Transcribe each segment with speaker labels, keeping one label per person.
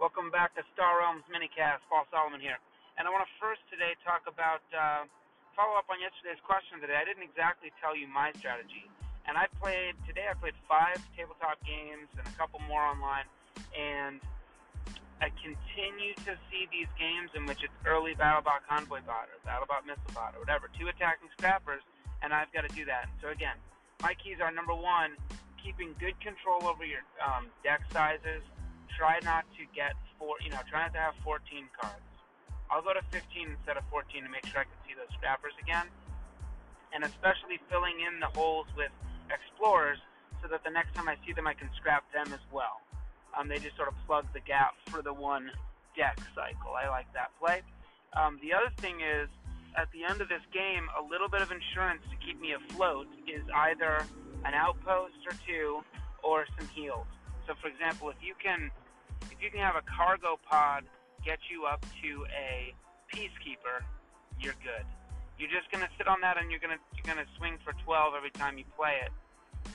Speaker 1: Welcome back to Star Realms Minicast. Paul Solomon here. And I want to first today talk about, uh, follow up on yesterday's question today. I didn't exactly tell you my strategy. And I played, today I played five tabletop games and a couple more online. And I continue to see these games in which it's early BattleBot Convoy Bot or BattleBot Missile Bot or whatever, two attacking scrappers, and I've got to do that. So again, my keys are number one, keeping good control over your um, deck sizes try not to get four, you know, try not to have 14 cards. I'll go to 15 instead of 14 to make sure I can see those scrappers again. And especially filling in the holes with explorers so that the next time I see them, I can scrap them as well. Um, they just sort of plug the gap for the one deck cycle. I like that play. Um, the other thing is, at the end of this game, a little bit of insurance to keep me afloat is either an outpost or two or some heals. So, for example, if you can if you can have a cargo pod get you up to a peacekeeper, you're good. You're just gonna sit on that and you're gonna you're gonna swing for 12 every time you play it.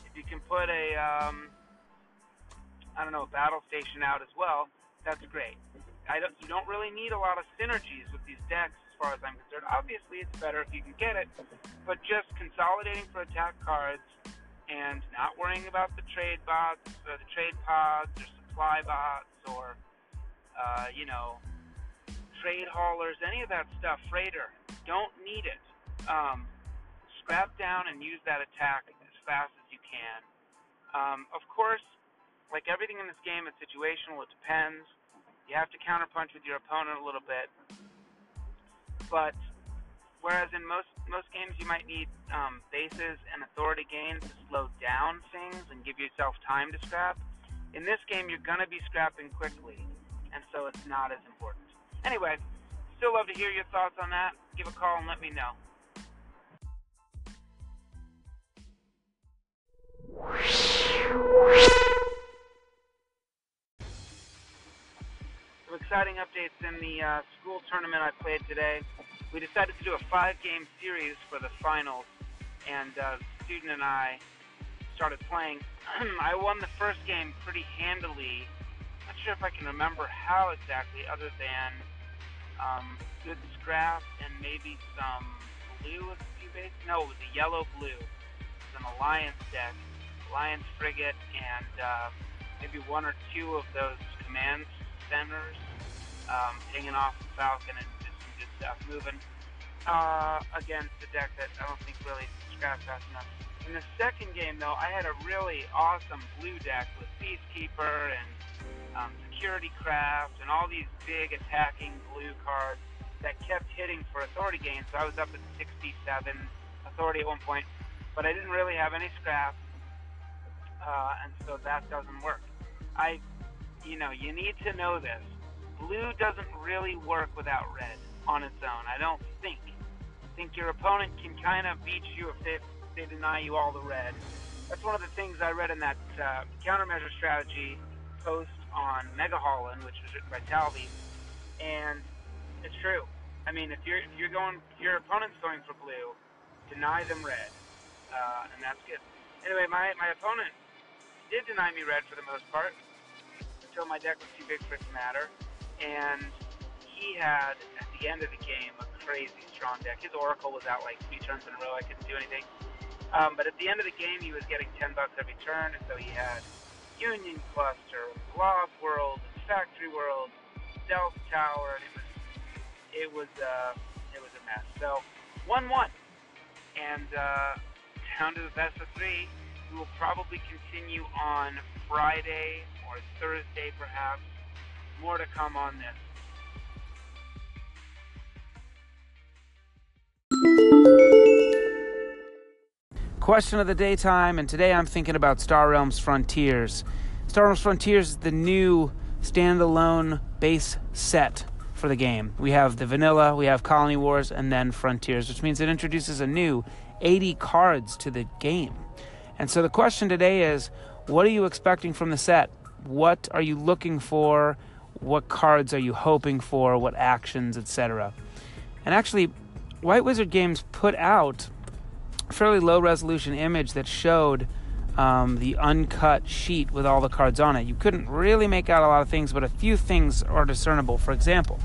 Speaker 1: If you can put a um, I don't know a battle station out as well, that's great. I don't you don't really need a lot of synergies with these decks as far as I'm concerned. Obviously, it's better if you can get it, but just consolidating for attack cards and not worrying about the trade bots or the trade pods or supply bots or, uh, you know, trade haulers, any of that stuff, freighter, don't need it. Um, scrap down and use that attack as fast as you can. Um, of course, like everything in this game, it's situational. It depends. You have to counterpunch with your opponent a little bit. But whereas in most most games you might need um, bases and authority gains to slow down things and give yourself time to scrap, in this game, you're to be scrapping quickly, and so it's not as important. Anyway, still love to hear your thoughts on that. Give a call and let me know. Some exciting updates in the uh, school tournament I played today. We decided to do a five game series for the finals, and uh, the student and I started playing, I won the first game pretty handily. Not sure if I can remember how exactly, other than um, good scrap and maybe some blue with a few bases. No, it was a yellow blue. It was an alliance deck, alliance frigate, and uh, maybe one or two of those command centers um, hanging off the falcon and good stuff moving uh, against the deck that I don't think really scraps fast enough. In the second game, though, I had a really awesome blue deck with Peacekeeper and um, Security Craft and all these big attacking blue cards that kept hitting for authority gains. So I was up at 67 authority at one point, but I didn't really have any scrap, uh, and so that doesn't work. I, you know, you need to know this. Blue doesn't really work without red on its own. I don't think. I think your opponent can kind of beat you if they they deny you all the red. That's one of the things I read in that uh, countermeasure strategy post on Mega Holland, which was written by Talby, and it's true. I mean, if you're if you're going, if your opponent's going for blue, deny them red, uh, and that's good. Anyway, my my opponent did deny me red for the most part until my deck was too big for it to matter, and he had at the end of the game a crazy strong deck. His Oracle was out like three turns in a row. I couldn't do anything. Um, but at the end of the game, he was getting 10 bucks every turn, and so he had Union Cluster, Blob World, Factory World, Stealth Tower, and it was it was uh, it was a mess. So one one, and uh, down to the best of three. We will probably continue on Friday or Thursday, perhaps. More to come on this. Question of the daytime, and today I'm thinking about Star Realms Frontiers. Star Realms Frontiers is the new standalone base set for the game. We have the vanilla, we have Colony Wars, and then Frontiers, which means it introduces a new 80 cards to the game. And so the question today is what are you expecting from the set? What are you looking for? What cards are you hoping for? What actions, etc.? And actually, White Wizard Games put out fairly low resolution image that showed
Speaker 2: um, the uncut sheet with all the cards on it. You couldn't really make out a lot of things, but a few things are discernible. For example,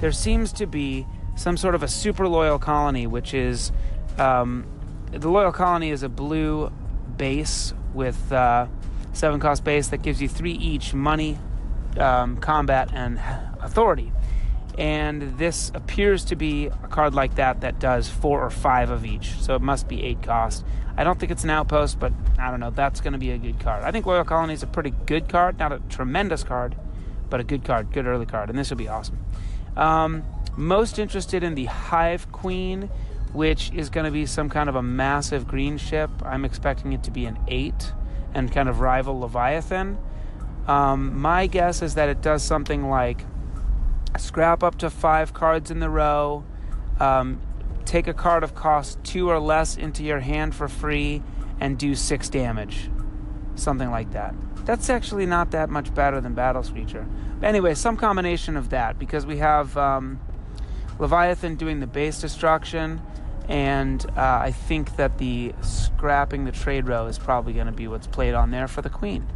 Speaker 2: there seems to be some sort of a super loyal colony, which is um, the loyal colony is a blue base with uh, seven cost base that gives you three each money, um, combat, and authority. And this appears to be a card like that that does four or five of each. So it must be eight cost. I don't think it's an outpost, but I don't know. That's going to be a good card. I think Loyal Colony is a pretty good card. Not a tremendous card, but a good card, good early card. And this will be awesome. Um, most interested in the Hive Queen, which is going to be some kind of a massive green ship. I'm expecting it to be an eight and kind of rival Leviathan. Um, my guess is that it does something like scrap up to five cards in the row, um, take a card of cost two or less into your hand for free, and do six damage. Something like that. That's actually not that much better than Battle Screecher. But anyway, some combination of that because we have um, Leviathan doing the base destruction, and uh, I think that the scrapping the trade row is probably going to be what's played on there for the Queen.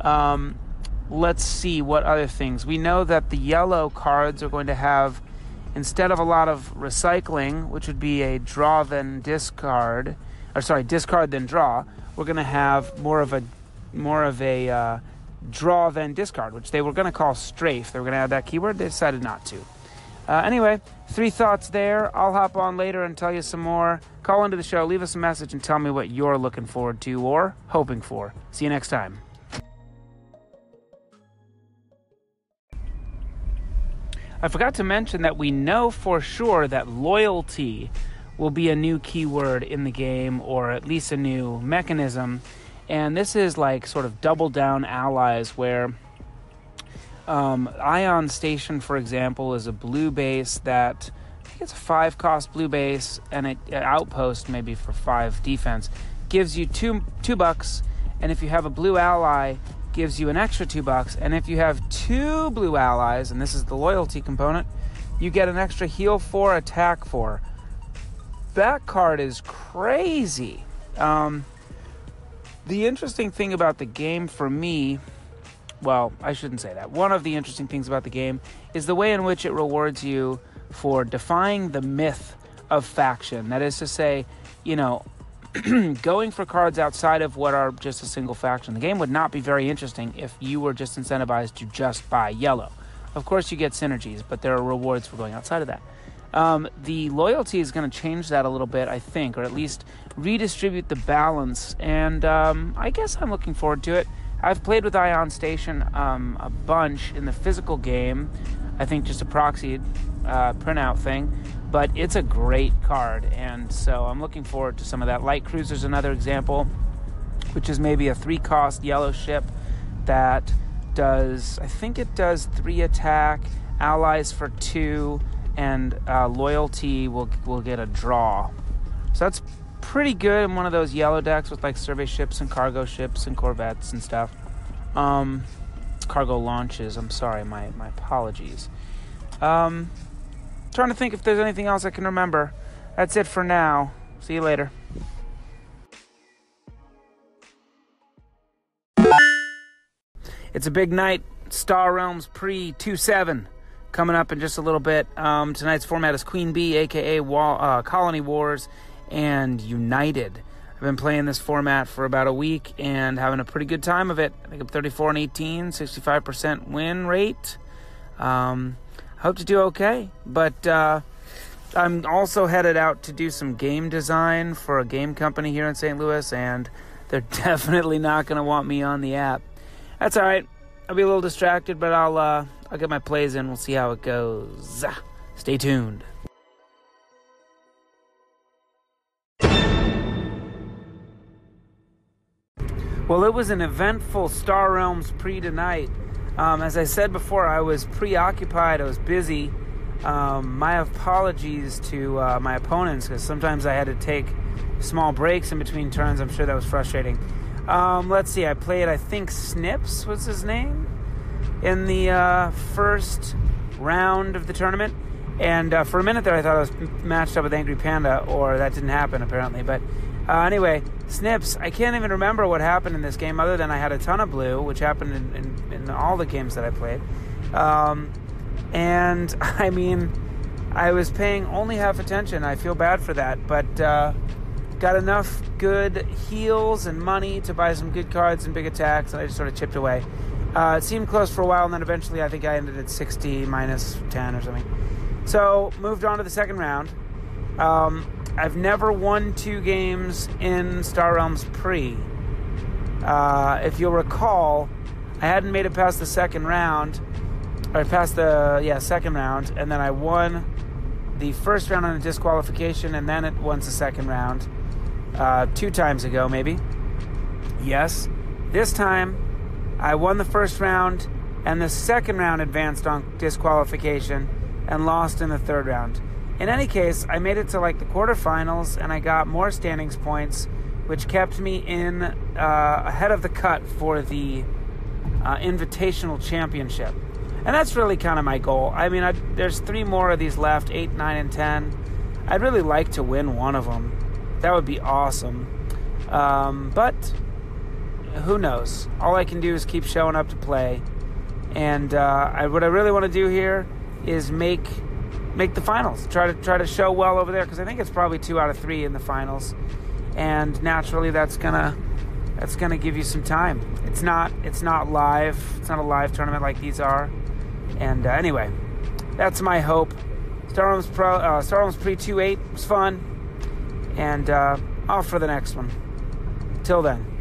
Speaker 2: Um, let's see what other things. We know that the yellow cards are going to have, instead of a lot of recycling, which would be a draw then discard, or sorry, discard then draw, we're going to have more of a more of a uh, draw then discard, which they were going to call strafe. They were going to add that keyword. They decided not to. Uh, anyway, three thoughts there. I'll hop on later and tell you some more. Call into the show, leave us a message, and tell me what you're looking forward to or hoping for. See you next time. I forgot to mention that we know for sure that loyalty will be a new keyword in the game, or at least a new mechanism. And this is like sort of double down allies where um, Ion Station, for example, is a blue base that I think it's a five cost blue base and it, an outpost maybe for five defense gives you two two bucks, and if you have a blue ally, gives you an extra two bucks. And if you have two blue allies, and this is the loyalty component, you get an extra heal four, attack four. That card is crazy. Um, the interesting thing about the game for me, well, I shouldn't say that. One of the interesting things about the game is the way in which it rewards you for defying the myth of faction. That is to say, you know, going for cards outside of what are just a single faction. The game would not be very interesting if you were just incentivized to just buy yellow. Of course, you get synergies, but there are rewards for going outside of that. Um, the loyalty is going to change that a little bit, I think, or at least redistribute the balance. And um, I guess I'm looking forward to it. I've played with Ion Station um, a bunch in the physical game. I think just a proxy uh, printout thing but it's a great card, and so I'm looking forward to some of that. Light Cruiser's another example, which is maybe a three cost yellow ship that does, I think it does three attack, allies for two, and uh, loyalty will, will get a draw. So that's pretty good in one of those yellow decks with like survey ships and cargo ships and corvettes and stuff. Um, cargo launches, I'm sorry, my, my apologies. Um, trying to think if there's anything else I can remember. That's it for now. See you later. It's a big night. Star Realms pre 2 7 coming up in just a little bit. Um, tonight's format is Queen Bee, aka Wall, uh, Colony Wars, and United. I've been playing this format for about a week and having a pretty good time of it. I think I'm 34 and 18, 65% win rate. Um, hope to do okay. But uh, I'm also headed out to do some game design for a game company here in St. Louis, and they're definitely not going to want me on the app. That's all right. I'll be a little distracted, but I'll uh, I'll get my plays in. We'll see how it goes. Stay tuned. Well, it was an eventful Star Realms pre tonight. Um, as I said before, I was preoccupied, I was busy. Um, my apologies to uh, my opponents because sometimes I had to take small breaks in between turns. I'm sure that was frustrating. Um, let's see, I played, I think Snips was his name, in the uh, first round of the tournament. And uh, for a minute there, I thought I was matched up with Angry Panda, or that didn't happen apparently. But Uh, anyway, Snips, I can't even remember what happened in this game other than I had a ton of blue, which happened in, in, in all the games that I played. Um, and I mean, I was paying only half attention. I feel bad for that, but uh, got enough good heals and money to buy some good cards and big attacks, and I just sort of chipped away. Uh, it seemed close for a while, and then eventually I think I ended at 60 minus 10 or something. So moved on to the second round. Um, I've never won two games in Star Realms pre. Uh, if you'll recall, I hadn't made it past the second round, or past the yeah second round, and then I won the first round on a disqualification, and then it won the second round uh, two times ago, maybe. Yes, this time I won the first round, and the second round advanced on disqualification, and lost in the third round. In any case, I made it to like the quarterfinals and I got more standings points, which kept me in uh, ahead of the cut for the uh, Invitational Championship. And that's really kind of my goal. I mean, I, there's three more of these left 8, 9, and 10. I'd really like to win one of them. That would be awesome. Um, but who knows? All I can do is keep showing up to play. And uh, I, what I really want to do here is make make the finals. Try to try to show well over there because I think it's probably two out of three in the finals, and naturally that's gonna that's gonna give you some time. It's not it's not live. It's not a live tournament like these are. And uh, anyway, that's my hope. Star Realms Pro uh, Star Realms Pre 2-8 was fun, and uh, off for the next one. Till then.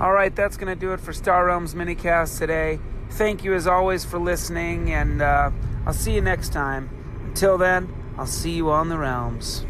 Speaker 2: All right, that's going to do it for Star Realms minicast today. Thank you as always for listening, and uh, I'll see you next time. Until then, I'll see you on the realms.